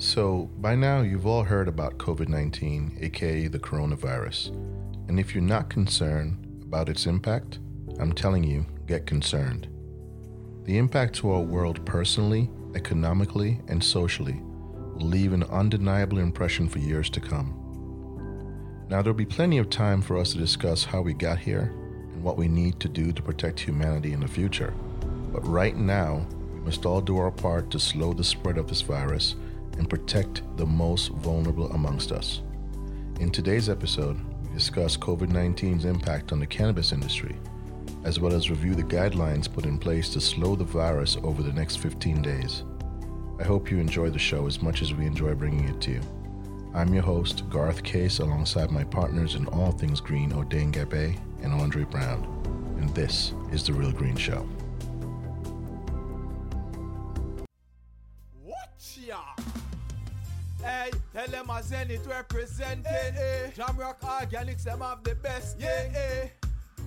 So, by now, you've all heard about COVID 19, aka the coronavirus. And if you're not concerned about its impact, I'm telling you, get concerned. The impact to our world personally, economically, and socially will leave an undeniable impression for years to come. Now, there'll be plenty of time for us to discuss how we got here and what we need to do to protect humanity in the future. But right now, we must all do our part to slow the spread of this virus and protect the most vulnerable amongst us. In today's episode, we discuss COVID 19's impact on the cannabis industry, as well as review the guidelines put in place to slow the virus over the next 15 days. I hope you enjoy the show as much as we enjoy bringing it to you. I'm your host, Garth Case, alongside my partners in all things green, O'Dane Gabe and Andre Brown, and this is The Real Green Show. Zenith representing. Hey, hey. Jamrock Organics, them have the best. Yeah, hey. Eh.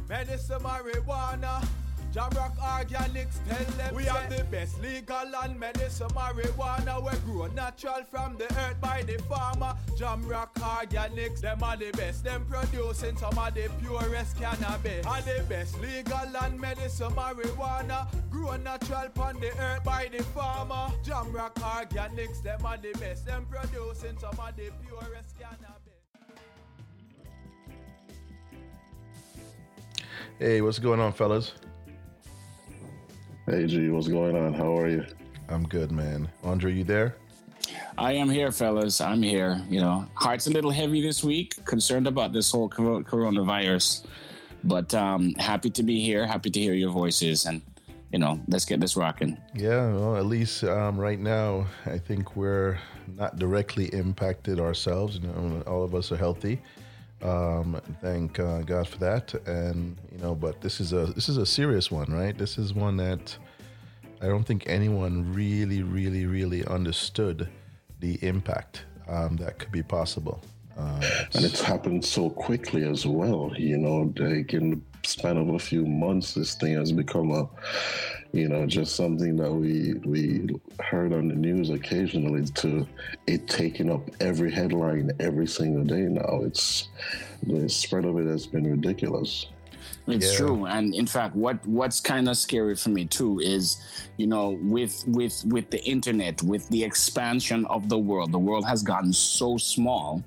Medicine marijuana. Jamrock Organics, tell them we have the best legal and medicinal marijuana. We grow natural from the earth by the farmer. Jamrock Organics, them are the best. Them producing some of the purest cannabis. Are the best legal and medicinal marijuana. Grow natural from the earth by the farmer. Jamrock Organics, them are the best. Them producing some of the purest cannabis. Hey, what's going on, fellas? Hey G, what's going on? How are you? I'm good, man. Andre, you there? I am here, fellas. I'm here. You know, heart's a little heavy this week, concerned about this whole coronavirus, but um, happy to be here. Happy to hear your voices, and you know, let's get this rocking. Yeah, well, at least um, right now, I think we're not directly impacted ourselves. You know, all of us are healthy. Um, thank uh, God for that. And you know, but this is a this is a serious one, right? This is one that I don't think anyone really, really, really understood the impact um, that could be possible. Uh, and it's happened so quickly as well. You know, like in the span of a few months, this thing has become a you know, just something that we we heard on the news occasionally to it taking up every headline every single day now. It's the spread of it has been ridiculous. It's yeah. true, and in fact, what what's kind of scary for me too is, you know, with with with the internet, with the expansion of the world, the world has gotten so small,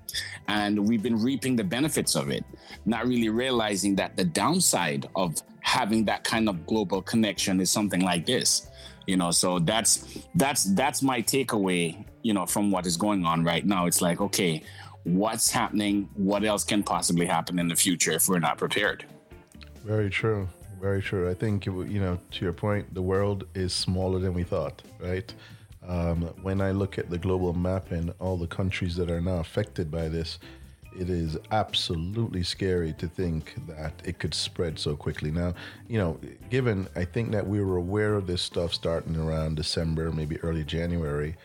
and we've been reaping the benefits of it, not really realizing that the downside of having that kind of global connection is something like this you know? So that's that's that's my takeaway you know from what is going on right now. It's like okay what's happening? What else can possibly happen in the future if we're not prepared very true. Very true. I think you know to your point the world is smaller than we thought right? Um, when i look at the global map and all the countries that are now affected by this it is absolutely scary to think that it could spread so quickly. Now, you know, given I think that we were aware of this stuff starting around December, maybe early January,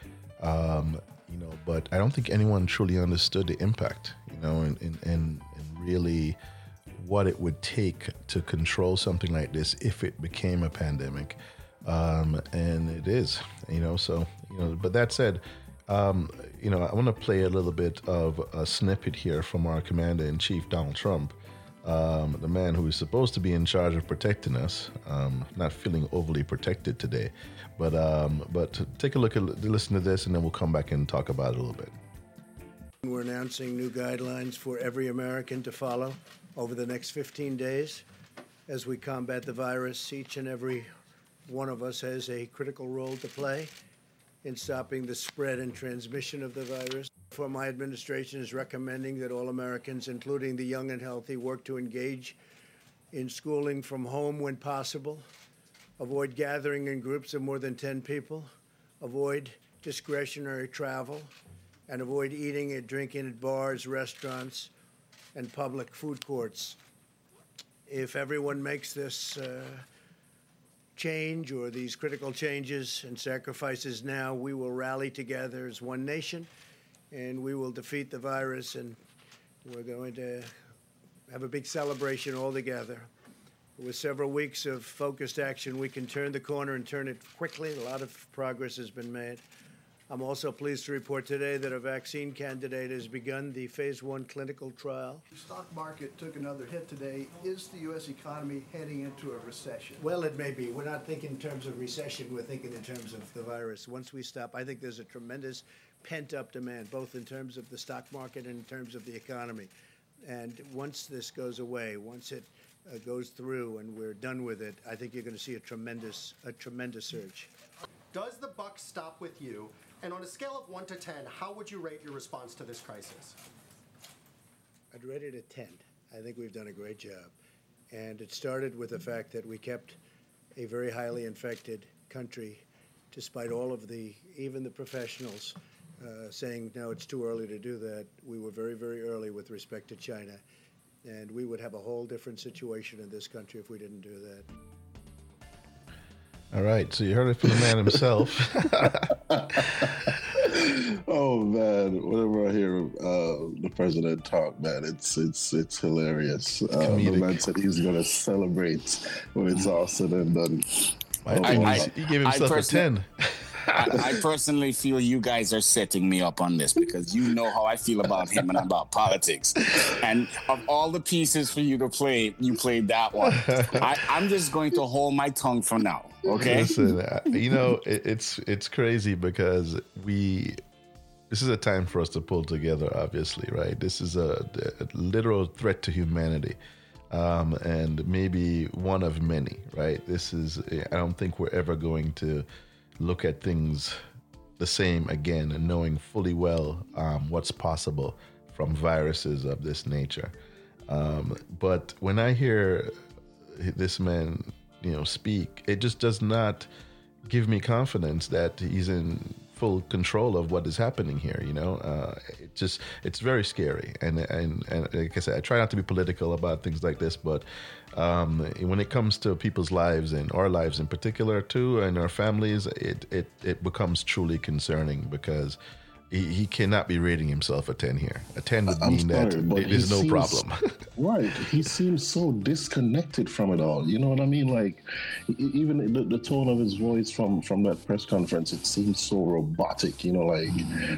um, you know, but I don't think anyone truly understood the impact, you know, and, and, and, and really what it would take to control something like this if it became a pandemic. Um, and it is, you know, so, you know, but that said, um, you know, I want to play a little bit of a snippet here from our commander in chief, Donald Trump, um, the man who is supposed to be in charge of protecting us. Um, not feeling overly protected today, but um, but take a look at listen to this, and then we'll come back and talk about it a little bit. We're announcing new guidelines for every American to follow over the next 15 days as we combat the virus. Each and every one of us has a critical role to play in stopping the spread and transmission of the virus. For my administration is recommending that all Americans, including the young and healthy, work to engage in schooling from home when possible, avoid gathering in groups of more than 10 people, avoid discretionary travel, and avoid eating and drinking at bars, restaurants, and public food courts. If everyone makes this uh, change or these critical changes and sacrifices now, we will rally together as one nation and we will defeat the virus. And we're going to have a big celebration all together. With several weeks of focused action, we can turn the corner and turn it quickly. A lot of progress has been made. I'm also pleased to report today that a vaccine candidate has begun the phase one clinical trial. The stock market took another hit today. Is the U.S. economy heading into a recession? Well, it may be. We're not thinking in terms of recession, we're thinking in terms of the virus. Once we stop, I think there's a tremendous pent up demand, both in terms of the stock market and in terms of the economy. And once this goes away, once it uh, goes through and we're done with it, I think you're going to see a tremendous, a tremendous surge. Does the buck stop with you? And on a scale of 1 to 10, how would you rate your response to this crisis? I'd rate it a 10. I think we've done a great job. And it started with the fact that we kept a very highly infected country, despite all of the, even the professionals uh, saying, no, it's too early to do that. We were very, very early with respect to China. And we would have a whole different situation in this country if we didn't do that. All right, so you heard it from the man himself. oh man, whenever I hear uh, the president talk, man, it's it's it's hilarious. Uh, the man said he's going to celebrate when it's all said and done. I, oh, I, I, he gave himself a ten. I, personally feel you guys are setting me up on this because you know how I feel about him and about politics. And of all the pieces for you to play, you played that one. I, am just going to hold my tongue for now. Okay. Listen, uh, you know it, it's it's crazy because we. This is a time for us to pull together. Obviously, right? This is a, a literal threat to humanity. Um, and maybe one of many, right? This is, I don't think we're ever going to look at things the same again and knowing fully well um, what's possible from viruses of this nature. Um, but when I hear this man, you know, speak, it just does not give me confidence that he's in full control of what is happening here. You know, uh, it just it's very scary. And, and and like I said, I try not to be political about things like this, but um, when it comes to people's lives and our lives in particular too, and our families, it it it becomes truly concerning because he, he cannot be rating himself a 10 here. A 10 would mean sorry, that it is no seems, problem. right. He seems so disconnected from it all. You know what I mean? Like, even the, the, tone of his voice from, from that press conference, it seems so robotic. You know, like,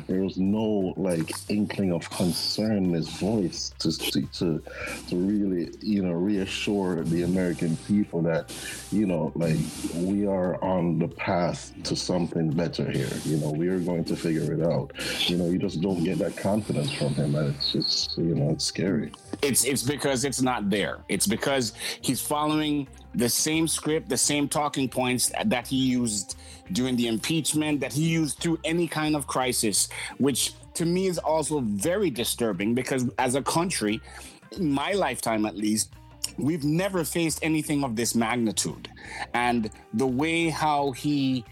there was no, like, inkling of concern in his voice to, to, to, to really, you know, reassure the American people that, you know, like, we are on the path to something better here. You know, we are going to figure it out you know, you just don't get that confidence from him, and it's just you know, it's scary. It's it's because it's not there. It's because he's following the same script, the same talking points that he used during the impeachment, that he used through any kind of crisis, which to me is also very disturbing because as a country, in my lifetime at least, we've never faced anything of this magnitude. And the way how he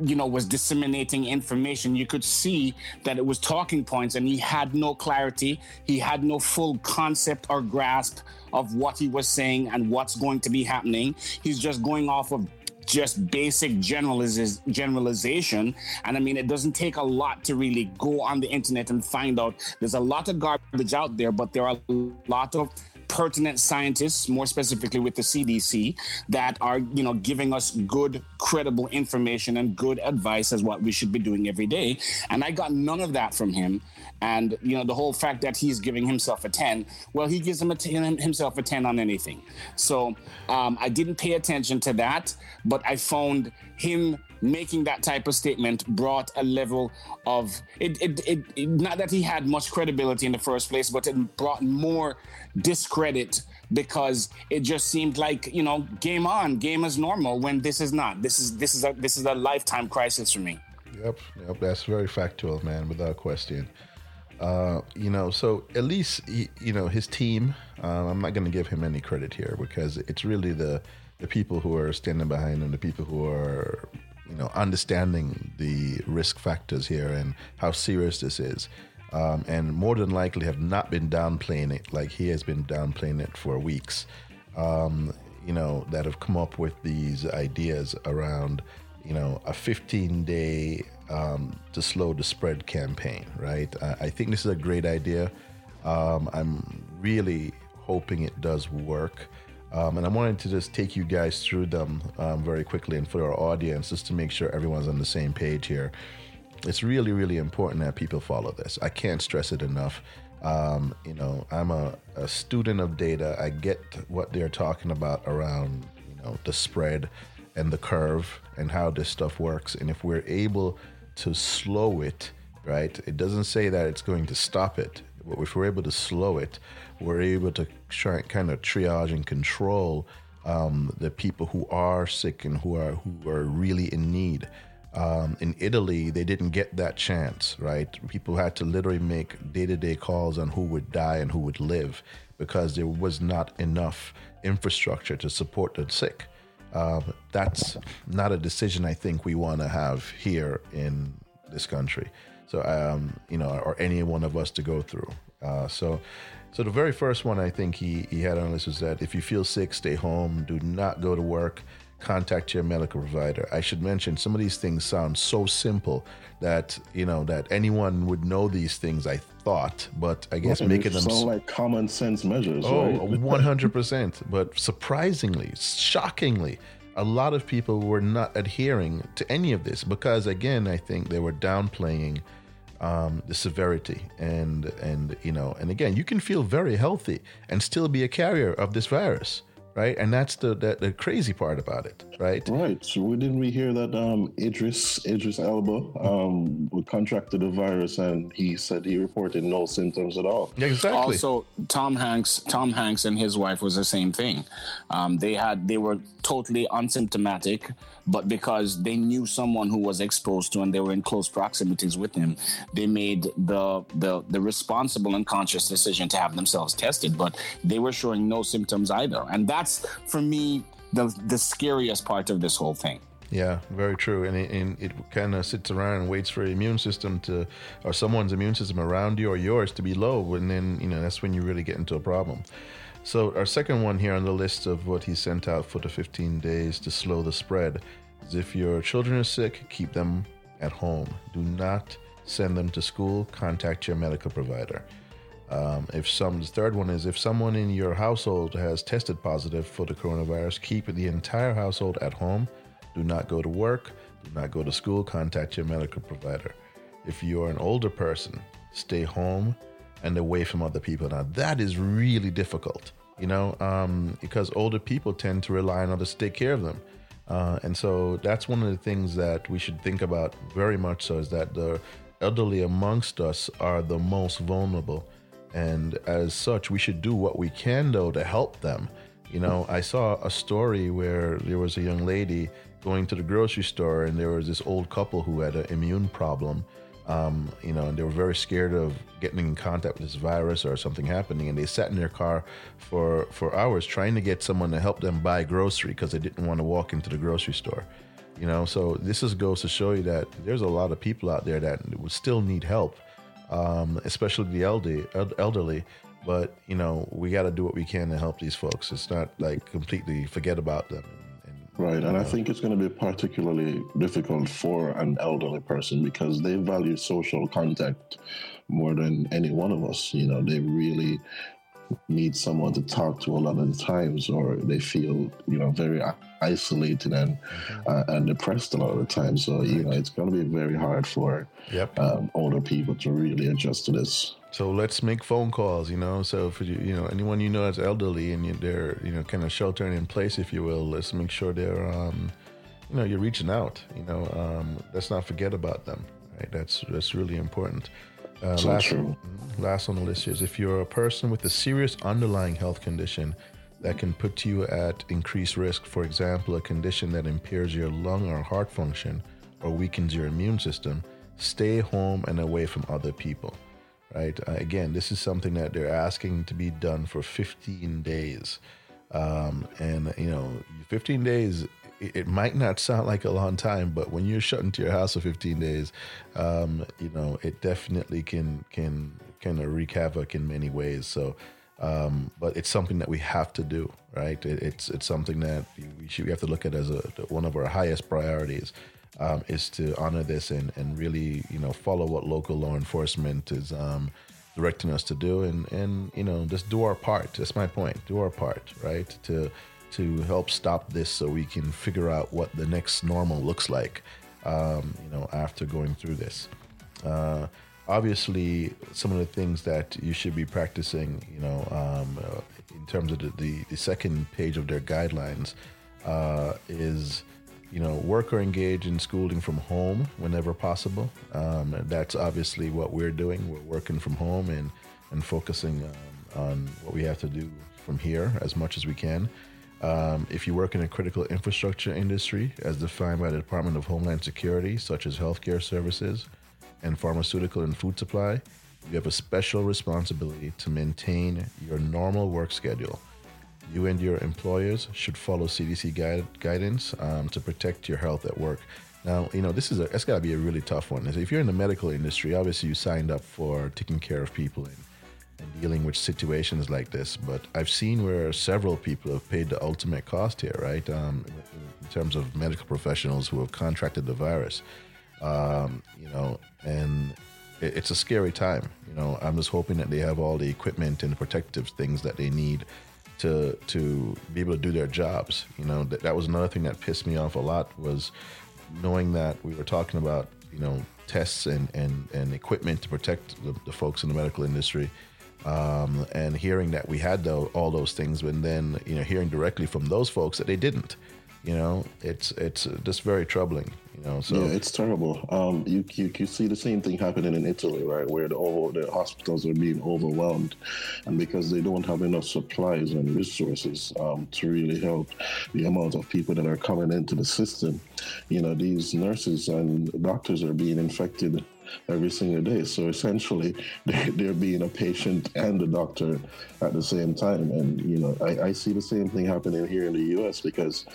you know was disseminating information. You could see that it was talking points and he had no clarity. He had no full concept or grasp of what he was saying and what's going to be happening. He's just going off of just basic generaliz- generalization. And i mean it doesn't take a lot to really go on the internet and find out. There's a lot of garbage out there but there are a lot of pertinent scientists, more specifically with the CDC, that are you know giving us good, credible information and good advice as what we should be doing every day. And I got none of that from him. And you know the whole fact that he's giving himself a ten, well, he gives him a 10, himself a ten on anything. So um, I didn't pay attention to that, but I found him making that type of statement brought a level of it, it, it, it, not that he had much credibility in the first place but it brought more discredit because it just seemed like you know game on game as normal when this is not this is this is a this is a lifetime crisis for me yep yep that's very factual man without question uh, you know, so at least he, you know his team. Um, I'm not going to give him any credit here because it's really the the people who are standing behind him, the people who are you know understanding the risk factors here and how serious this is um, and more than likely have not been downplaying it like he has been downplaying it for weeks. Um, you know, that have come up with these ideas around, you know, a 15 day um, to slow the spread campaign, right? I, I think this is a great idea. Um, I'm really hoping it does work. Um, and I wanted to just take you guys through them um, very quickly and for our audience, just to make sure everyone's on the same page here. it's really, really important that people follow this. I can't stress it enough. Um, you know, I'm a, a student of data. I get what they're talking about around, you know, the spread and the curve and how this stuff works. And if we're able to slow it, right, it doesn't say that it's going to stop it. But if we're able to slow it, we're able to try, kind of triage and control um, the people who are sick and who are who are really in need. Um, in Italy, they didn't get that chance, right? People had to literally make day to day calls on who would die and who would live because there was not enough infrastructure to support the sick. Uh, that's not a decision I think we want to have here in this country. So, um, you know, or any one of us to go through. Uh, so, so the very first one I think he, he had on this was that if you feel sick, stay home, do not go to work contact your medical provider. I should mention some of these things sound so simple that you know that anyone would know these things. I thought, but I guess making them sound like common sense measures. Oh, one hundred percent. But surprisingly, shockingly, a lot of people were not adhering to any of this because, again, I think they were downplaying. Um, the severity and and you know and again you can feel very healthy and still be a carrier of this virus right? And that's the, the, the crazy part about it, right? Right. So we didn't we hear that um, Idris Idris Elba um, contracted the virus, and he said he reported no symptoms at all. Exactly. Also, Tom Hanks, Tom Hanks and his wife was the same thing. Um, they had they were totally unsymptomatic, but because they knew someone who was exposed to and they were in close proximities with him, they made the the the responsible and conscious decision to have themselves tested. But they were showing no symptoms either, and that's for me the the scariest part of this whole thing. Yeah, very true. And it, and it kind of sits around and waits for your immune system to, or someone's immune system around you or yours to be low. And then, you know, that's when you really get into a problem. So, our second one here on the list of what he sent out for the 15 days to slow the spread is if your children are sick, keep them at home. Do not send them to school. Contact your medical provider. Um, if some, the third one is if someone in your household has tested positive for the coronavirus, keep the entire household at home. Do not go to work. Do not go to school. Contact your medical provider. If you are an older person, stay home and away from other people. Now, that is really difficult, you know, um, because older people tend to rely on others to take care of them. Uh, and so that's one of the things that we should think about very much so is that the elderly amongst us are the most vulnerable. And as such, we should do what we can, though, to help them. You know, I saw a story where there was a young lady going to the grocery store, and there was this old couple who had an immune problem um, you know, and they were very scared of getting in contact with this virus or something happening, and they sat in their car for for hours trying to get someone to help them buy grocery because they didn't want to walk into the grocery store. You know, so this is goes to show you that there's a lot of people out there that would still need help, um, especially the elderly. Elderly, but you know, we got to do what we can to help these folks. It's not like completely forget about them Right, and I think it's going to be particularly difficult for an elderly person because they value social contact more than any one of us. You know, they really need someone to talk to a lot of the times, or they feel, you know, very isolated and mm-hmm. uh, and depressed a lot of the time. So, you know, it's going to be very hard for yep. um, older people to really adjust to this. So let's make phone calls, you know. So for you, you know, anyone you know that's elderly and they're, you know, kind of sheltering in place, if you will, let's make sure they're, um, you know, you're reaching out. You know, um, let's not forget about them. Right? That's that's really important. Uh, so last, true. last on the list is if you're a person with a serious underlying health condition that can put you at increased risk, for example, a condition that impairs your lung or heart function or weakens your immune system, stay home and away from other people right? Uh, again, this is something that they're asking to be done for 15 days. Um, and, you know, 15 days, it, might not sound like a long time, but when you're shut into your house for 15 days, um, you know, it definitely can, can of wreak havoc in many ways. So, um, but it's something that we have to do, right? It, it's, it's something that we, should, we have to look at as a, one of our highest priorities um, is to honor this and, and really, you know, follow what local law enforcement is um, directing us to do and, and, you know, just do our part. That's my point. Do our part, right? To, to help stop this so we can figure out what the next normal looks like. um, you know, after going through this. Uh, obviously, some of the things that you should be practicing, you know, um, uh, in terms of the, the, the, second page of their guidelines, uh, is you know, work or engage in schooling from home whenever possible. Um, that's obviously what we're doing. We're working from home and, and focusing um, on what we have to do from here as much as we can. Um, if you work in a critical infrastructure industry, as defined by the Department of Homeland Security, such as healthcare services and pharmaceutical and food supply, you have a special responsibility to maintain your normal work schedule you and your employers should follow CDC guide, guidance um, to protect your health at work. Now, you know, this is a, it's got to be a really tough one. If you're in the medical industry, obviously you signed up for taking care of people and, and dealing with situations like this. But I've seen where several people have paid the ultimate cost here, right? Um, in terms of medical professionals who have contracted the virus. Um, you know, and it, it's a scary time. You know, I'm just hoping that they have all the equipment and protective things that they need to to be able to do their jobs. You know, that, that was another thing that pissed me off a lot was knowing that we were talking about, you know, tests and, and, and equipment to protect the, the folks in the medical industry. Um, and hearing that we had all those things, and then you know hearing directly from those folks that they didn't, you know, it's it's just very troubling. You know, so yeah, it's terrible. Um, you, you you see the same thing happening in Italy, right, where the over, the hospitals are being overwhelmed, and because they don't have enough supplies and resources um, to really help the amount of people that are coming into the system, you know, these nurses and doctors are being infected every single day. So essentially, they're, being a patient and a doctor at the same time. And, you know, I, I see the same thing happening here in the US because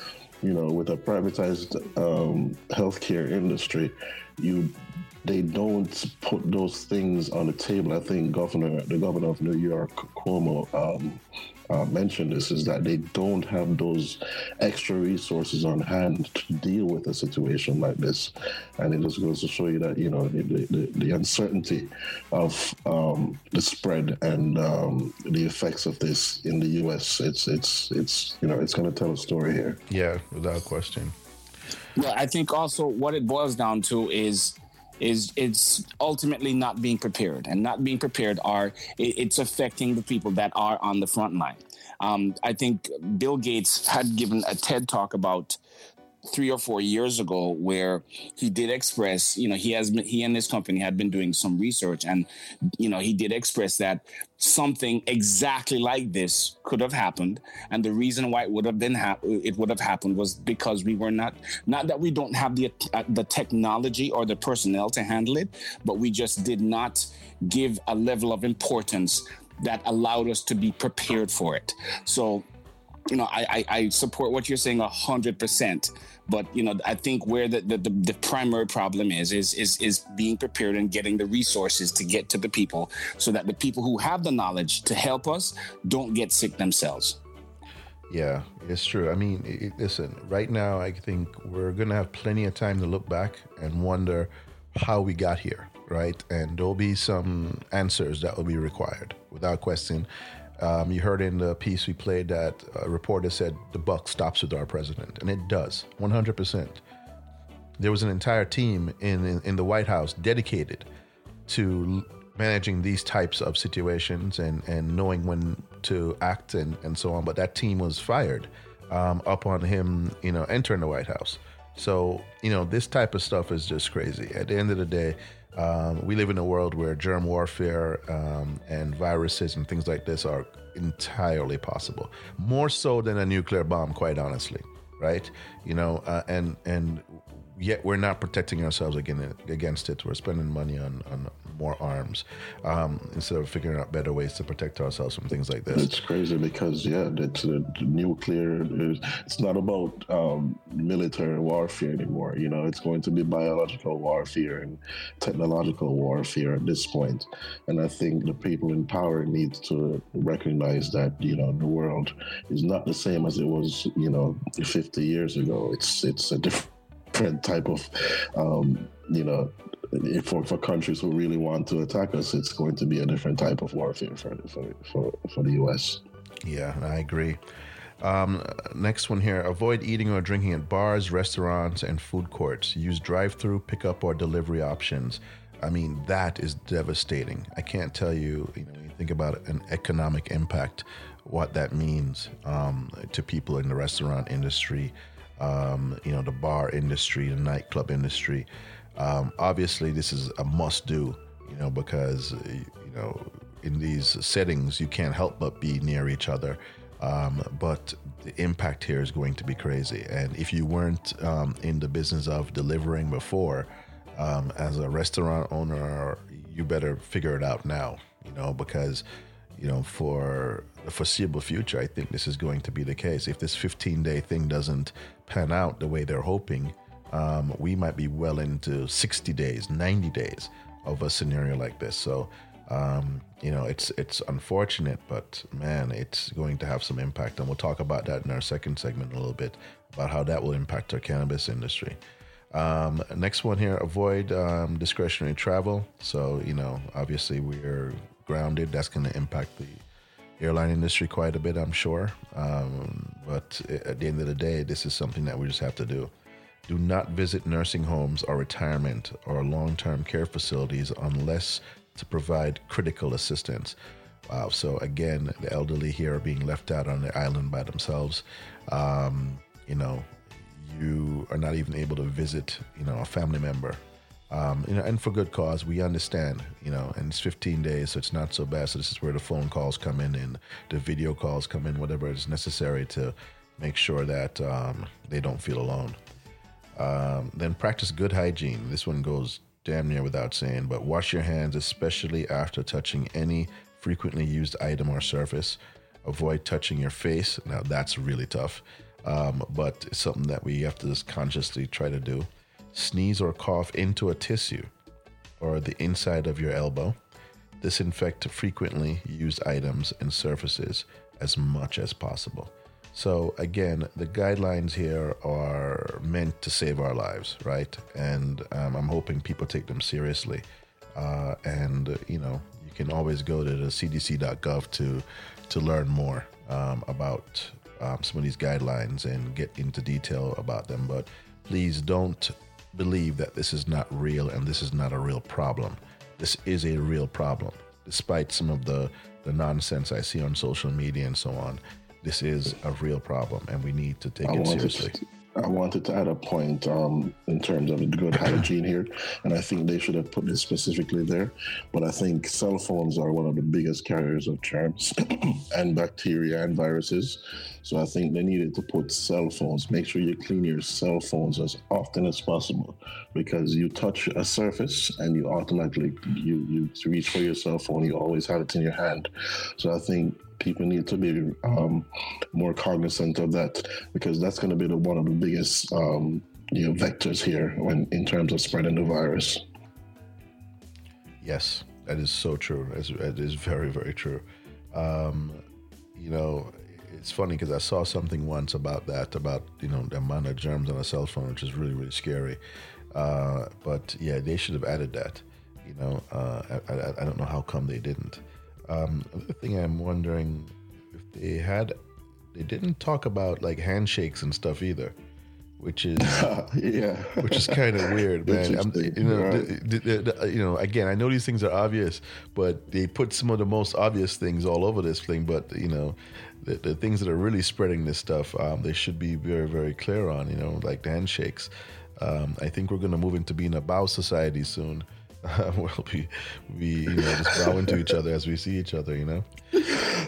you know, with a privatized um, healthcare industry, you they don't put those things on the table. I think Governor, the governor of New York, Cuomo, um, uh, mentioned this is that they don't have those extra resources on hand to deal with a situation like this, and it just goes to show you that you know the, the, the uncertainty of um, the spread and um, the effects of this in the U.S. It's it's it's you know it's going to tell a story here. Yeah, without question. Yeah, I think also what it boils down to is is it's ultimately not being prepared. And not being prepared are it's affecting the people that are on the front line. Um, i think bill gates had given a ted talk about three or four years ago where he did express you know he has been he and his company had been doing some research and you know he did express that something exactly like this could have happened and the reason why it would have been ha- it would have happened was because we were not not that we don't have the uh, the technology or the personnel to handle it but we just did not give a level of importance that allowed us to be prepared for it so you know, I, I, I support what you're saying a hundred percent. But you know, I think where the, the, the primary problem is is is is being prepared and getting the resources to get to the people, so that the people who have the knowledge to help us don't get sick themselves. Yeah, it's true. I mean, it, listen, right now, I think we're going to have plenty of time to look back and wonder how we got here, right? And there'll be some answers that will be required without question. Um, you heard in the piece we played that a reporter said the buck stops with our president, and it does, 100%. There was an entire team in, in, in the White House dedicated to managing these types of situations and, and knowing when to act and, and so on. But that team was fired um, upon him, you know, entering the White House. So, you know, this type of stuff is just crazy. At the end of the day, um, we live in a world where germ warfare um, and viruses and things like this are entirely possible, more so than a nuclear bomb, quite honestly, right? You know, uh, and and yet we're not protecting ourselves against it. We're spending money on, on more arms um, instead of figuring out better ways to protect ourselves from things like this. It's crazy because yeah, it's uh, nuclear. It's not about um, military warfare anymore. You know, it's going to be biological warfare and technological warfare at this point. And I think the people in power need to recognize that you know the world is not the same as it was you know 50 years ago. It's it's a different type of, um, you know, for, for countries who really want to attack us, it's going to be a different type of warfare for for, for, for the U.S. Yeah, I agree. Um, next one here avoid eating or drinking at bars, restaurants, and food courts. Use drive through, pickup, or delivery options. I mean, that is devastating. I can't tell you, you know, when you think about an economic impact, what that means um, to people in the restaurant industry, um, you know, the bar industry, the nightclub industry. Um, obviously, this is a must do, you know, because, you know, in these settings, you can't help but be near each other. Um, but the impact here is going to be crazy. And if you weren't um, in the business of delivering before, um, as a restaurant owner, you better figure it out now, you know, because, you know, for the foreseeable future, I think this is going to be the case. If this 15 day thing doesn't pan out the way they're hoping, um, we might be well into 60 days, 90 days of a scenario like this. So, um, you know, it's it's unfortunate, but man, it's going to have some impact, and we'll talk about that in our second segment a little bit about how that will impact our cannabis industry. Um, next one here: avoid um, discretionary travel. So, you know, obviously we're grounded. That's going to impact the airline industry quite a bit, I'm sure. Um, but at the end of the day, this is something that we just have to do. Do not visit nursing homes or retirement or long term care facilities unless to provide critical assistance. Wow. So, again, the elderly here are being left out on the island by themselves. Um, you know, you are not even able to visit, you know, a family member. Um, you know, and for good cause, we understand, you know, and it's 15 days, so it's not so bad. So this is where the phone calls come in and the video calls come in, whatever is necessary to make sure that um, they don't feel alone. Um, then practice good hygiene. This one goes damn near without saying, but wash your hands, especially after touching any frequently used item or surface. Avoid touching your face. Now, that's really tough, um, but it's something that we have to just consciously try to do. Sneeze or cough into a tissue or the inside of your elbow. Disinfect frequently used items and surfaces as much as possible. So again, the guidelines here are meant to save our lives, right? And um, I'm hoping people take them seriously. Uh, and you know, you can always go to the CDC.gov to to learn more um, about um, some of these guidelines and get into detail about them. But please don't believe that this is not real and this is not a real problem. This is a real problem, despite some of the the nonsense I see on social media and so on this is a real problem and we need to take I it seriously. To, I wanted to add a point um, in terms of good hygiene here, and I think they should have put this specifically there. But I think cell phones are one of the biggest carriers of germs and bacteria and viruses. So I think they needed to put cell phones. Make sure you clean your cell phones as often as possible, because you touch a surface and you automatically you you reach for your cell phone. You always have it in your hand. So I think people need to be um, more cognizant of that because that's going to be the, one of the biggest um, you know vectors here when in terms of spreading the virus. Yes, that is so true. It is very very true. Um, you know, it's funny because I saw something once about that about you know the amount of germs on a cell phone, which is really really scary. Uh, but yeah, they should have added that. You know, uh, I, I, I don't know how come they didn't. Um, another thing I'm wondering if they had, they didn't talk about like handshakes and stuff either, which is yeah, which is kind of weird, man. I'm, you know, right. the, the, the, you know, again, I know these things are obvious, but they put some of the most obvious things all over this thing. But you know, the, the things that are really spreading this stuff, um, they should be very, very clear on. You know, like the handshakes. Um, I think we're going to move into being a bow society soon. we'll be we you know just bow into each other as we see each other, you know.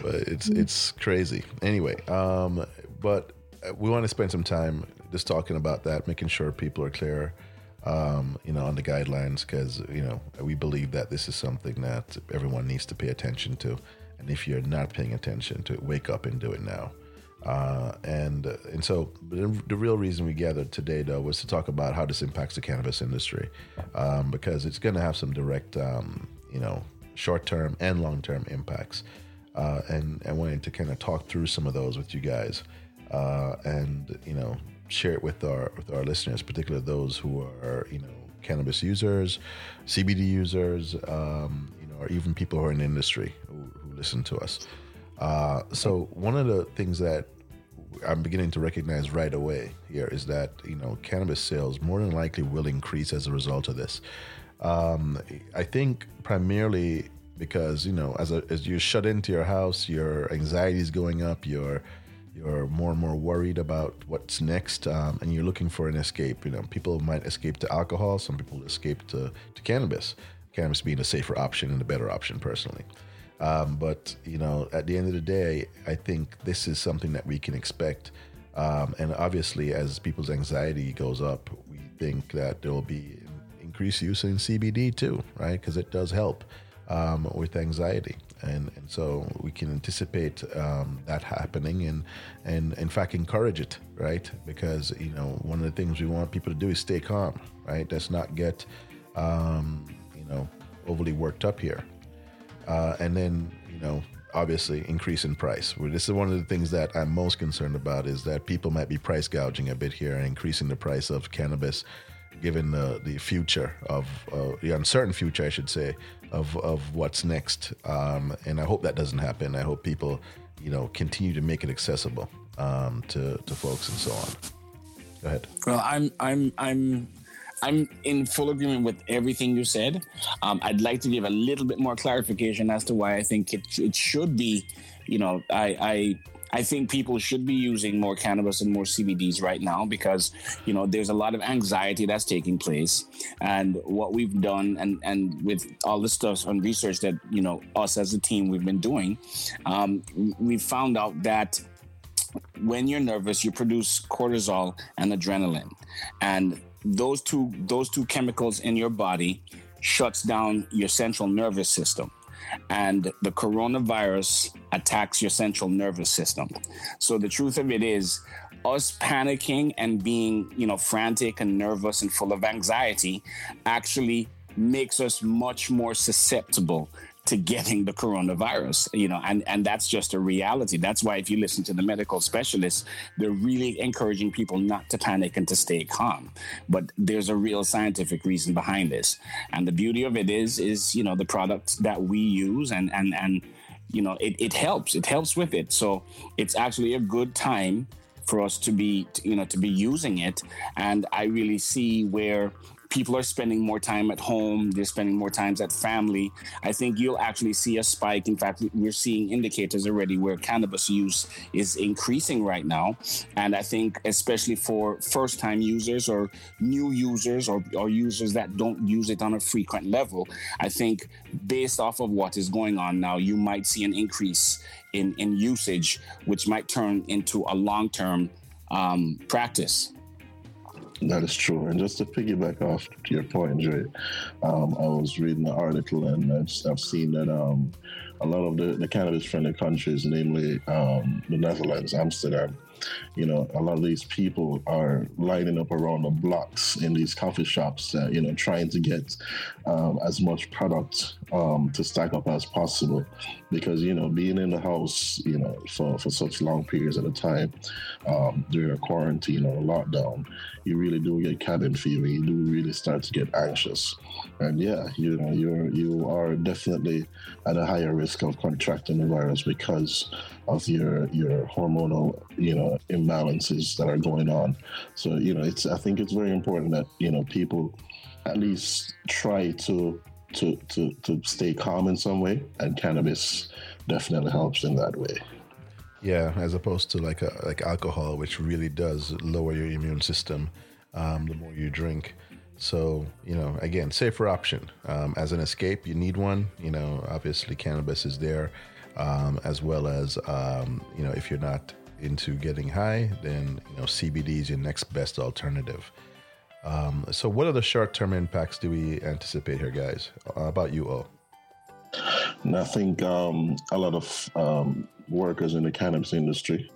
But it's it's crazy. Anyway, um, but we want to spend some time just talking about that, making sure people are clear, um, you know, on the guidelines because you know we believe that this is something that everyone needs to pay attention to, and if you're not paying attention to it, wake up and do it now. Uh, and uh, and so the, real reason we gathered today, though, was to talk about how this impacts the cannabis industry, um, because it's going to have some direct, um, you know, short-term and long-term impacts. Uh, and I wanted to kind of talk through some of those with you guys, uh, and you know, share it with our with our listeners, particularly those who are you know cannabis users, CBD users, um, you know, or even people who are in the industry who, who listen to us. Uh, so one of the things that I'm beginning to recognize right away here is that you know cannabis sales more than likely will increase as a result of this. Um, I think primarily because you know as a, as you're shut into your house, your anxiety is going up, you're you're more and more worried about what's next, um, and you're looking for an escape. You know, people might escape to alcohol, some people escape to to cannabis. Cannabis being a safer option and a better option, personally. Um, but you know, at the end of the day, I think this is something that we can expect. Um, and obviously, as people's anxiety goes up, we think that there will be increased use in CBD too, right? Because it does help um, with anxiety, and, and so we can anticipate um, that happening, and and in fact encourage it, right? Because you know one of the things we want people to do is stay calm, right? Let's not get um, you know overly worked up here uh, and then you know obviously increase in price. This is one of the things that I'm most concerned about is that people might be price gouging a bit here and increasing the price of cannabis, given the the future of uh, the uncertain future, I should say, of of what's next. Um, and I hope that doesn't happen. I hope people, you know, continue to make it accessible um, to to folks and so on. Go ahead. Well, I'm I'm I'm I'm in full agreement with everything you said. Um, I'd like to give a little bit more clarification as to why I think it, it should be, you know, I, I I think people should be using more cannabis and more CBDs right now because you know there's a lot of anxiety that's taking place, and what we've done and and with all the stuff and research that you know us as a team we've been doing, um, we found out that when you're nervous, you produce cortisol and adrenaline, and those two those two chemicals in your body shuts down your central nervous system. And the coronavirus attacks your central nervous system. So the truth of it is us panicking and being you know frantic and nervous and full of anxiety actually makes us much more susceptible to getting the coronavirus you know and and that's just a reality. That's why if you listen to the medical specialists they're really encouraging people not to panic and to stay calm. But there's a real scientific reason behind this. And the beauty of it is is you know the products that we use and and and you know it, it helps. It helps with it. So it's actually a good time for us to be you know to be using it. And i really see where people are spending more time at home they're spending more times at family. I think you'll actually see a spike. In fact we're seeing indicators already where cannabis use is increasing right now. And i think especially for first time users or new users or, or users that don't use it on a frequent level i think based off of what is going on now you might see an increase in, in usage which might turn into a long-term um, practice that is true. And just to piggyback off your point, Jay, um, I was reading the article and I've, I've seen that um, a lot of the, the cannabis friendly countries, namely um, the Netherlands, Amsterdam, you know, a lot of these people are lining up around the blocks in these coffee shops, uh, you know, trying to get um, as much product um, to stack up as possible. Because, you know, being in the house, you know, for, for such long periods at a time um, during a quarantine or a lockdown, you really do get cabin fever. You do really start to get anxious. And yeah, you know, you're, you are definitely at a higher risk of contracting the virus because of your your hormonal you know imbalances that are going on so you know it's i think it's very important that you know people at least try to to to, to stay calm in some way and cannabis definitely helps in that way yeah as opposed to like a like alcohol which really does lower your immune system um, the more you drink so, you know, again, safer option. Um, as an escape, you need one. You know, obviously, cannabis is there um, as well as um, you know if you're not into getting high, then you know CBD is your next best alternative. Um, so, what are the short-term impacts do we anticipate here, guys? How about you, all? I think um, a lot of um, workers in the cannabis industry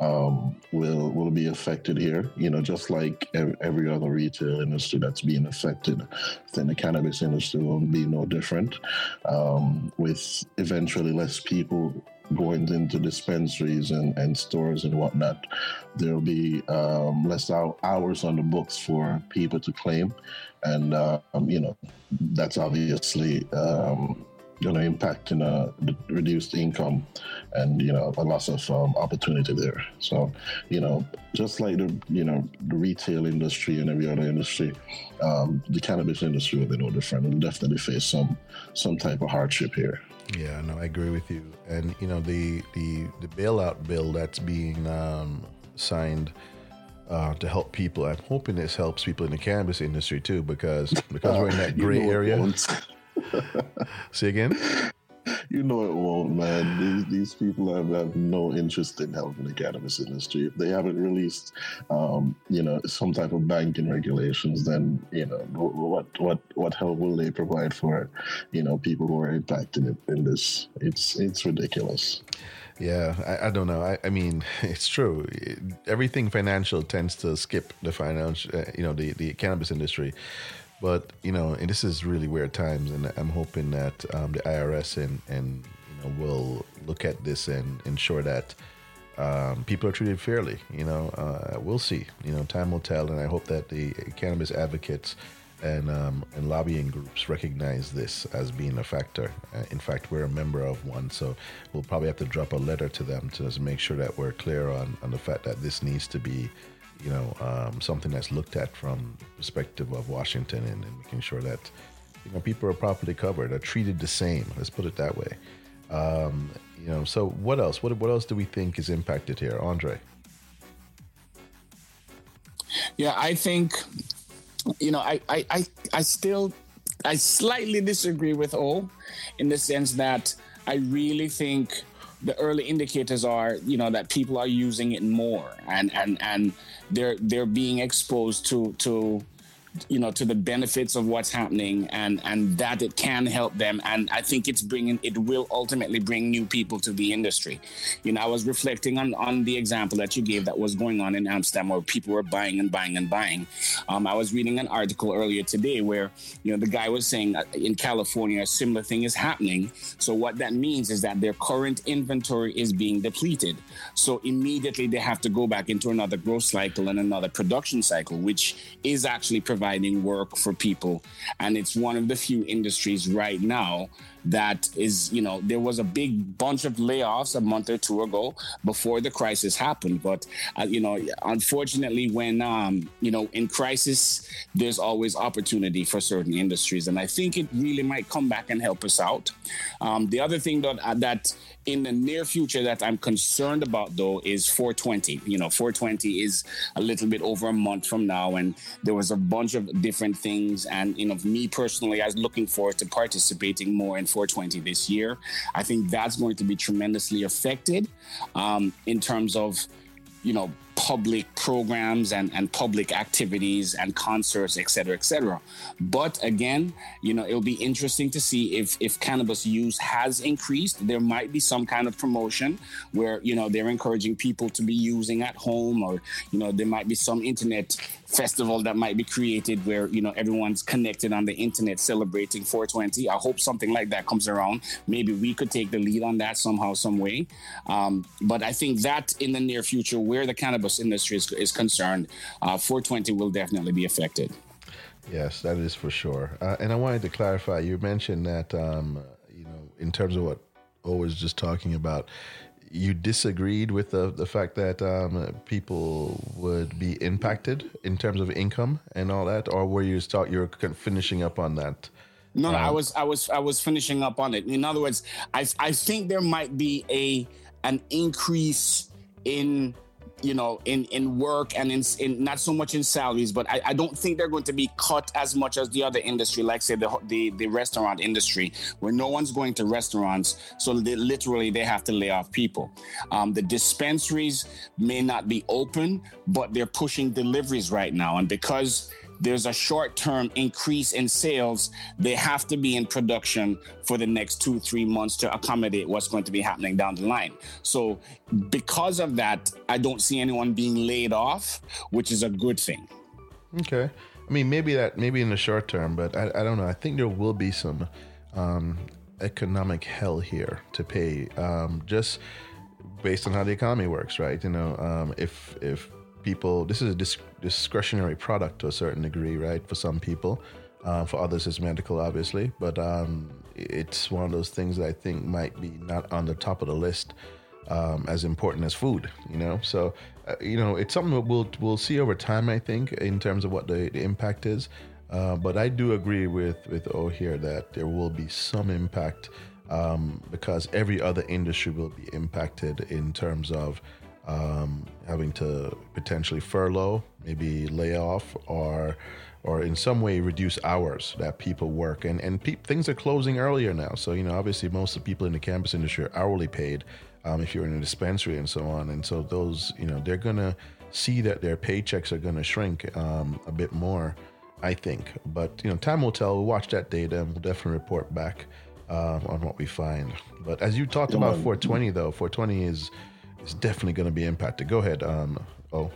um, will will be affected here. You know, just like every other retail industry that's being affected, then the cannabis industry will be no different. Um, with eventually less people going into dispensaries and, and stores and whatnot, there'll be um, less hours on the books for people to claim, and uh, um, you know, that's obviously um, you know, impacting a reduced income and you know a loss of um, opportunity there. So, you know, just like the you know the retail industry and every other industry, um, the cannabis industry will be no different. Will definitely face some some type of hardship here. Yeah, no, I agree with you. And you know the the the bailout bill that's being um, signed. Uh, to help people, I'm hoping this helps people in the cannabis industry too, because because we're in that gray area. Say again. You know it won't, man. These these people have, have no interest in helping the cannabis industry. If they haven't released, um, you know, some type of banking regulations, then you know what what what help will they provide for, you know, people who are impacted in, in this? It's it's ridiculous. Yeah, I, I don't know. I, I, mean, it's true. Everything financial tends to skip the financial, uh, you know, the, the cannabis industry. But you know, and this is really weird times, and I'm hoping that um, the IRS and and you know will look at this and ensure that um, people are treated fairly. You know, uh, we'll see. You know, time will tell, and I hope that the cannabis advocates and um, and lobbying groups recognize this as being a factor. Uh, in fact, we're a member of one, so we'll probably have to drop a letter to them to make sure that we're clear on on the fact that this needs to be you know, um, something that's looked at from perspective of Washington and, and, making sure that, you know, people are properly covered, are treated the same. Let's put it that way. Um, you know, so what else? What, what else do we think is impacted here, Andre? Yeah, I think, you know, I, I, I, I still, I slightly disagree with all in the sense that I really think the early indicators are you know that people are using it more and and and they're they're being exposed to to you know to the benefits of what's happening and and that it can help them. And i think it's bringing it will ultimately bring new people to the industry. You know i was reflecting on on the example that you gave that was going on in amsterdam where people were buying and buying and buying. Um, i was reading an article earlier today where you know the guy was saying in california a similar thing is happening. So what that means is that their current inventory is being depleted. So immediately they have to go back into another growth cycle and another production cycle which is actually providing work for people. And it's one of the few industries right now that is, you know, there was a big bunch of layoffs a month or two ago before the crisis happened. But, uh, you know, unfortunately, when, um, you know, in crisis, there's always opportunity for certain industries. And I think it really might come back and help us out. Um, the other thing that, uh, that in the near future that I'm concerned about, though, is 420. You know, 420 is a little bit over a month from now. And there was a bunch of different things. And, you know, me personally, I was looking forward to participating more in 420 this year. I think that's going to be tremendously affected um, in terms of, you know, public programs and, and public activities and concerts, et cetera, et cetera. But again, you know, it'll be interesting to see if if cannabis use has increased. There might be some kind of promotion where, you know, they're encouraging people to be using at home or, you know, there might be some internet festival that might be created where, you know, everyone's connected on the internet celebrating 420. I hope something like that comes around. Maybe we could take the lead on that somehow, some way. Um, but I think that in the near future, where the cannabis industry is, is concerned, uh, 420 will definitely be affected. Yes, that is for sure. Uh, and I wanted to clarify. You mentioned that um, you know, in terms of what O was just talking about, you disagreed with the the fact that um, people would be impacted in terms of income and all that, or were you start you're finishing up on that? No, um, I was I was I was finishing up on it. In other words, I I think there might be a an increase in you know, in in work and in, in not so much in salaries, but I, I, don't think they're going to be cut as much as the other industry, like say the the, the restaurant industry, where no one's going to restaurants, so they, literally they have to lay off people. Um, the dispensaries may not be open, but they're pushing deliveries right now, and because there's a short term increase in sales, they have to be in production for the next two, three months to accommodate what's going to be happening down the line. So, because of that, I don't see anyone being laid off, which is a good thing. Okay. I mean, maybe that, maybe in the short term, but I, I don't know. I think there will be some um, economic hell here to pay um, just based on how the economy works, right? You know, um, if, if, people this is a disc- discretionary product to a certain degree right for some people Uh, for others, it's medical, obviously, but um, it's one of those things that I think might be not on the top of the list um, as important as food. You know, so uh, you know it's something that we'll we'll see over time. I think in terms of what the, the impact is. Uh, but I do agree with with O here that there will be some impact um, because every other industry will be impacted in terms of um, having to potentially furlough, maybe lay off, or or in some way reduce hours that people work. And and pe- things are closing earlier now. So you know, obviously, most of the people in the cannabis industry are hourly paid. Um, if you're in a dispensary and so on, and so those, you know, they're gonna see that their paychecks are gonna shrink um, a bit more, I think. But you know, time will tell. We'll watch that data and we'll definitely report back um, on what we find. But as you talked about 420, though, 420 is is definitely going to be impacted. Go ahead. Um, oh.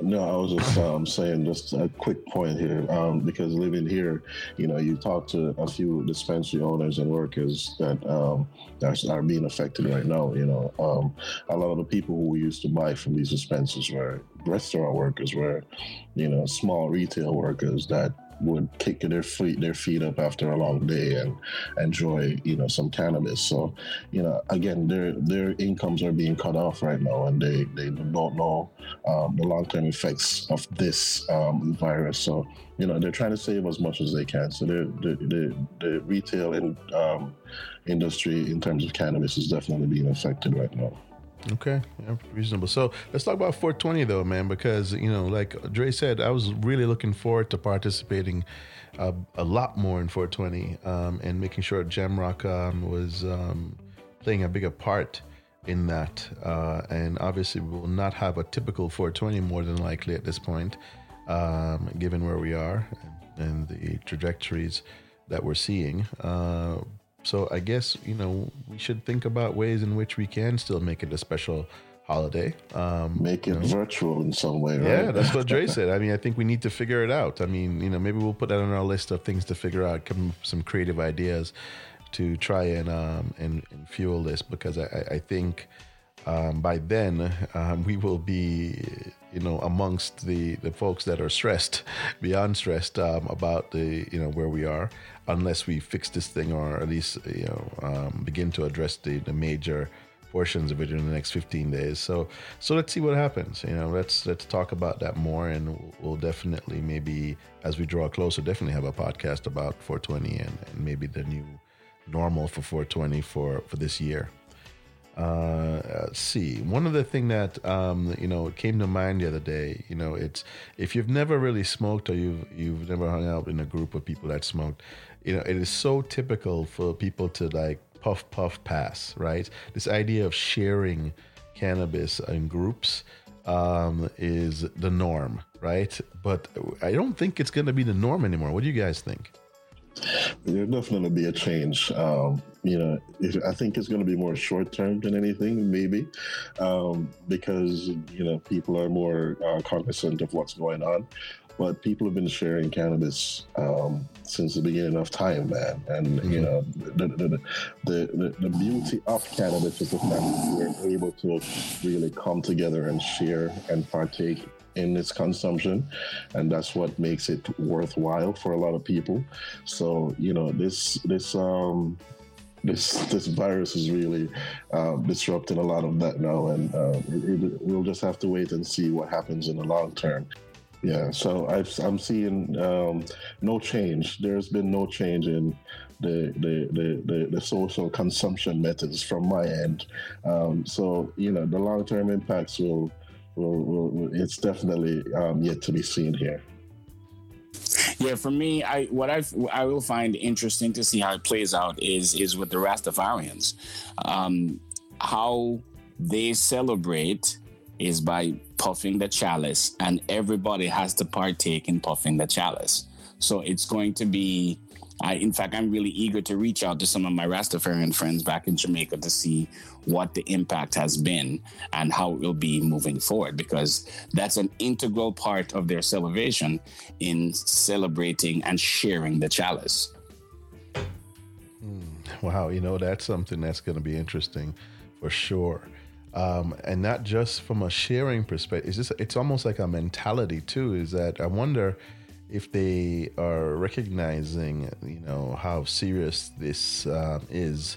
No, I was just um, saying just a quick point here um, because living here, you know, you talk to a few dispensary owners and workers that um, that are being affected right now. You know, um, a lot of the people who used to buy from these dispensaries were restaurant workers, were you know small retail workers that would kick their feet their feet up after a long day and enjoy you know some cannabis. So you know again their their incomes are being cut off right now, and they they don't know um, the long term effects of this um, virus. So you know they're trying to save as much as they can. So the the the retail um, industry in terms of cannabis is definitely being affected right now. Okay, yeah, reasonable. So let's talk about 420 though, man, because you know, like Dre said, I was really looking forward to participating uh, a lot more in 420 um, and making sure Jamrock um, was um, playing a bigger part in that. Uh, and obviously, we will not have a typical 420 more than likely at this point, um, given where we are and, and, the trajectories that we're seeing. Uh, so I guess you know we should think about ways in which we can still make it a special holiday. Um, make it you know. virtual in some way, right? Yeah, that's what Dre said. I mean, I think we need to figure it out. I mean, you know, maybe we'll put that on our list of things to figure out, come some creative ideas to try and um, and, and fuel this because I, I think um, by then um, we will be you know amongst the the folks that are stressed beyond stressed um, about the you know where we are unless we fix this thing or at least you know um, begin to address the, the major portions of it in the next 15 days. So so let's see what happens you know let's let's talk about that more and we'll definitely maybe as we draw closer definitely have a podcast about 420 and, and maybe the new normal for 420 for for this year let's see. One other thing that um, you know came to mind the other day, you know, it's if you've never really smoked or you've you've never hung out in a group of people that smoked, you know, it is so typical for people to like puff puff pass, right? This idea of sharing cannabis in groups um, is the norm, right? But I don't think it's going to be the norm anymore. What do you guys think? There'll definitely be a change. Um, you know, I think it's going to be more short term than anything, maybe, um, because you know people are more uh, cognizant of what's going on. But people have been sharing cannabis um, since the beginning of time, man. And mm-hmm. you know, the the, the the, the beauty of cannabis is the fact that we're able to really come together and share and partake in its consumption and that's what makes it worthwhile for a lot of people so you know this this um this this virus is really uh, disrupting a lot of that now, and uh, we'll just have to wait and see what happens in the long term. Yeah, so i am seeing um, no change. There's been no change in the the, the, the, the social consumption methods from my end. Um, so you know the long term impacts will, will, will, it's definitely um, yet to be seen here. Yeah, for me, I what I I will find interesting to see how it plays out is is with the Rastafarians, um, how they celebrate is by puffing the chalice, and everybody has to partake in puffing the chalice. So it's going to be I, in fact, I'm really eager to reach out to some of my Rastafarian friends back in Jamaica to see what the impact has been and how it will be moving forward, because that's an integral part of their celebration in celebrating and sharing the chalice. Hmm. Wow, you know, that's something that's going to be interesting for sure. Um, and not just from a sharing perspective, it's just, it's almost like a mentality too. Is that I wonder if they are recognizing, you know, how serious this uh, is,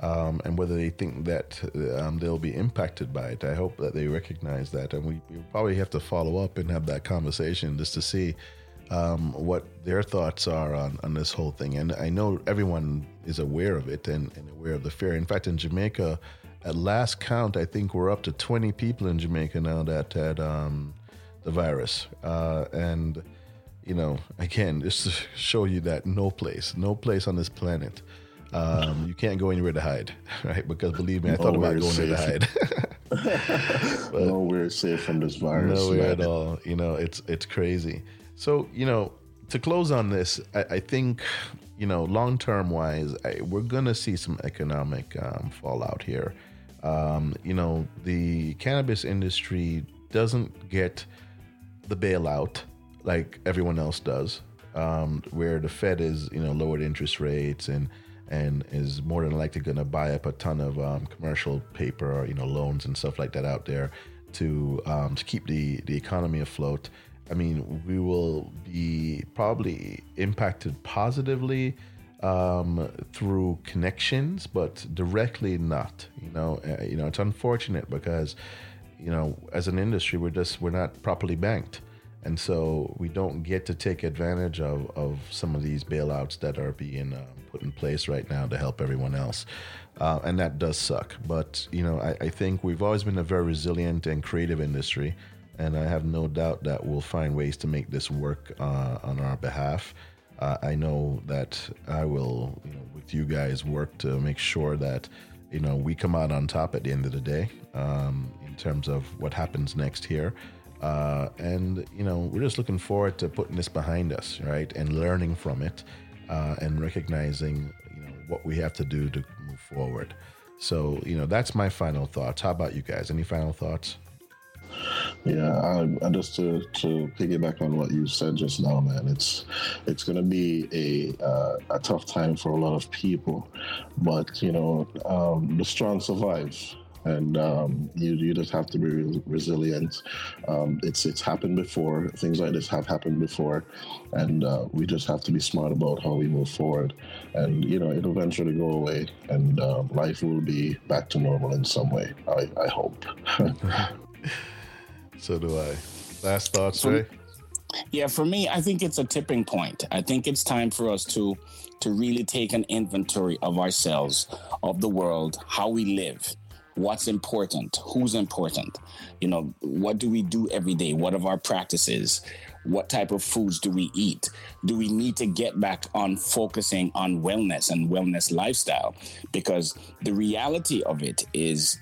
um, and whether they think that um, they'll be impacted by it. I hope that they recognize that, and we, we probably have to follow up and have that conversation just to see um, what their thoughts are on, on this whole thing. And I know everyone is aware of it and, and aware of the fear. In fact, in Jamaica, at last count, I think we're up to 20 people in Jamaica now that had um, the virus. Uh, and, you know, again, just to show you that no place, no place on this planet um, you can't go anywhere to hide, right? Because believe me, I thought about going there to hide. but nowhere safe from this virus. Nowhere at all. You know, it's it's crazy. So you know, to close on this, I, I think you know, long term wise, I, we're gonna see some economic um, fallout here. Um, you know, the cannabis industry doesn't get the bailout like everyone else does, um, where the Fed is, you know, lowered interest rates and and is more than likely going to buy up a ton of um, commercial paper or you know loans and stuff like that out there to um, to keep the the economy afloat. I mean, we will be probably impacted positively um, through connections, but directly not. You know, uh, you know, it's unfortunate because you know, as an industry, we're just we're not properly banked. And so we don't get to take advantage of, of some of these bailouts that are being um, put in place right now to help everyone else. Uh, and that does suck. But you know I, I, think we've always been a very resilient and creative industry. And i have no doubt that we'll find ways to make this work uh, on our behalf uh, i know that i will you know, with you guys work to make sure that you know we come out on top at the end of the day um, in terms of what happens next here uh, and, you know, we're just looking forward to putting this behind us, right? And learning from it uh, and recognizing, you know, what we have to do to move forward. So, you know, that's my final thoughts. How about you guys? Any final thoughts? Yeah, I, just to, to piggyback on what you said just now, man. It's it's going to be a uh, a tough time for a lot of people, but you know, um, the strong survive and um, you you just have to be re- resilient. Um, it's it's happened before. Things like this have happened before, and uh, we just have to be smart about how we move forward. And you know, it'll eventually go away, and uh, life will be back to normal in some way. I I hope. so do I. Last thoughts, Ray. Yeah, for me, I think it's a tipping point. I think it's time for us to to really take an inventory of ourselves, of the world, how we live, what's important, who's important, you know, what do we do every day? What are our practices? What type of foods do we eat? Do we need to get back on focusing on wellness and wellness lifestyle? Because the reality of it is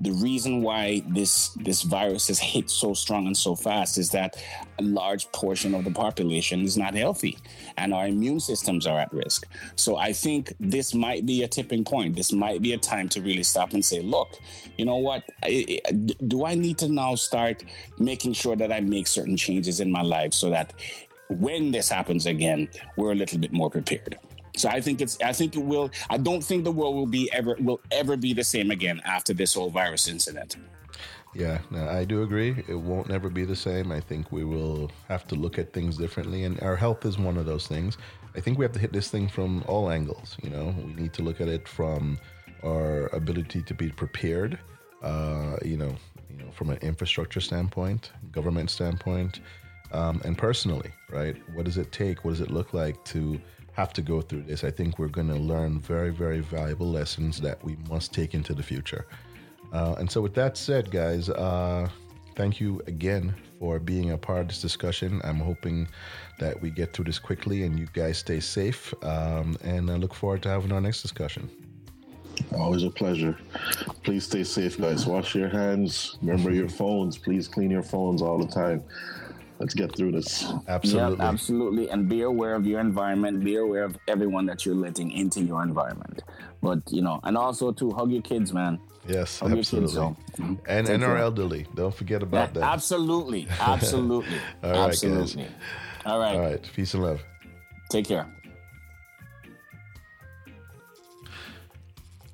the reason why this this virus has hit so strong and so fast is that a large portion of the population is not healthy and our immune systems are at risk. So i think this might be a tipping point. This might be a time to really stop and say look you know what? I, I, do i need to now start making sure that i make certain changes in my life so that when this happens again we're a little bit more prepared so I think it's I think it will I don't think the world will be ever will ever be the same again after this whole virus incident. Yeah, no, I do agree. It won't never be the same. I think we will have to look at things differently, and our health is one of those things. I think we have to hit this thing from all angles. You know, we need to look at it from our ability to be prepared. Uh, you know, you know, from an infrastructure standpoint, government standpoint, um, and personally, right? What does it take? What does it look like to have to go through this. I think we're going to learn very, very valuable lessons that we must take into the future. Uh, and so, with that said, guys, uh, thank you again for being a part of this discussion. I'm hoping that we get through this quickly and you guys stay safe. Um, and I look forward to having our next discussion. Always a pleasure. Please stay safe, guys. Wash your hands. Remember your phones. Please clean your phones all the time let's get through this. Absolutely. Yep, absolutely. And be aware of your environment. Be aware of everyone that you're letting into your environment. But, you know, and also to hug your kids, man. Yes, hug absolutely. Kids, so. And, and our elderly. Don't forget about yeah, that. Absolutely. Absolutely. All right, absolutely. Guys. All right. All right. Peace and love. Take care.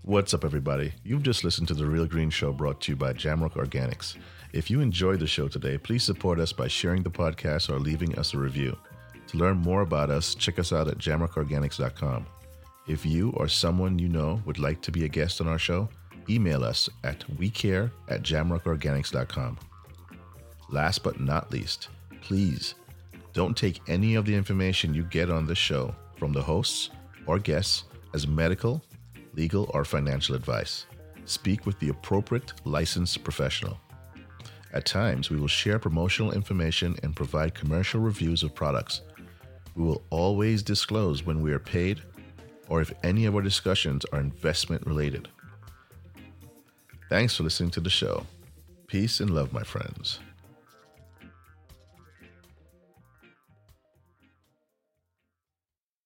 What's up, everybody? You've just listened to The Real Green Show brought to you by Jamrock Organics. If you enjoyed the show today, please support us by sharing the podcast or leaving us a review. To learn more about us, check us out at jamrockorganics.com. If you or someone you know would like to be a guest on our show, email us at wecare at jamrockorganics.com. Last but not least, please don't take any of the information you get on this show from the hosts or guests as medical, legal, or financial advice. Speak with the appropriate licensed professional. At times, we will share promotional information and provide commercial reviews of products. We will always disclose when we are paid or if any of our discussions are investment related. Thanks for listening to the show. Peace and love, my friends.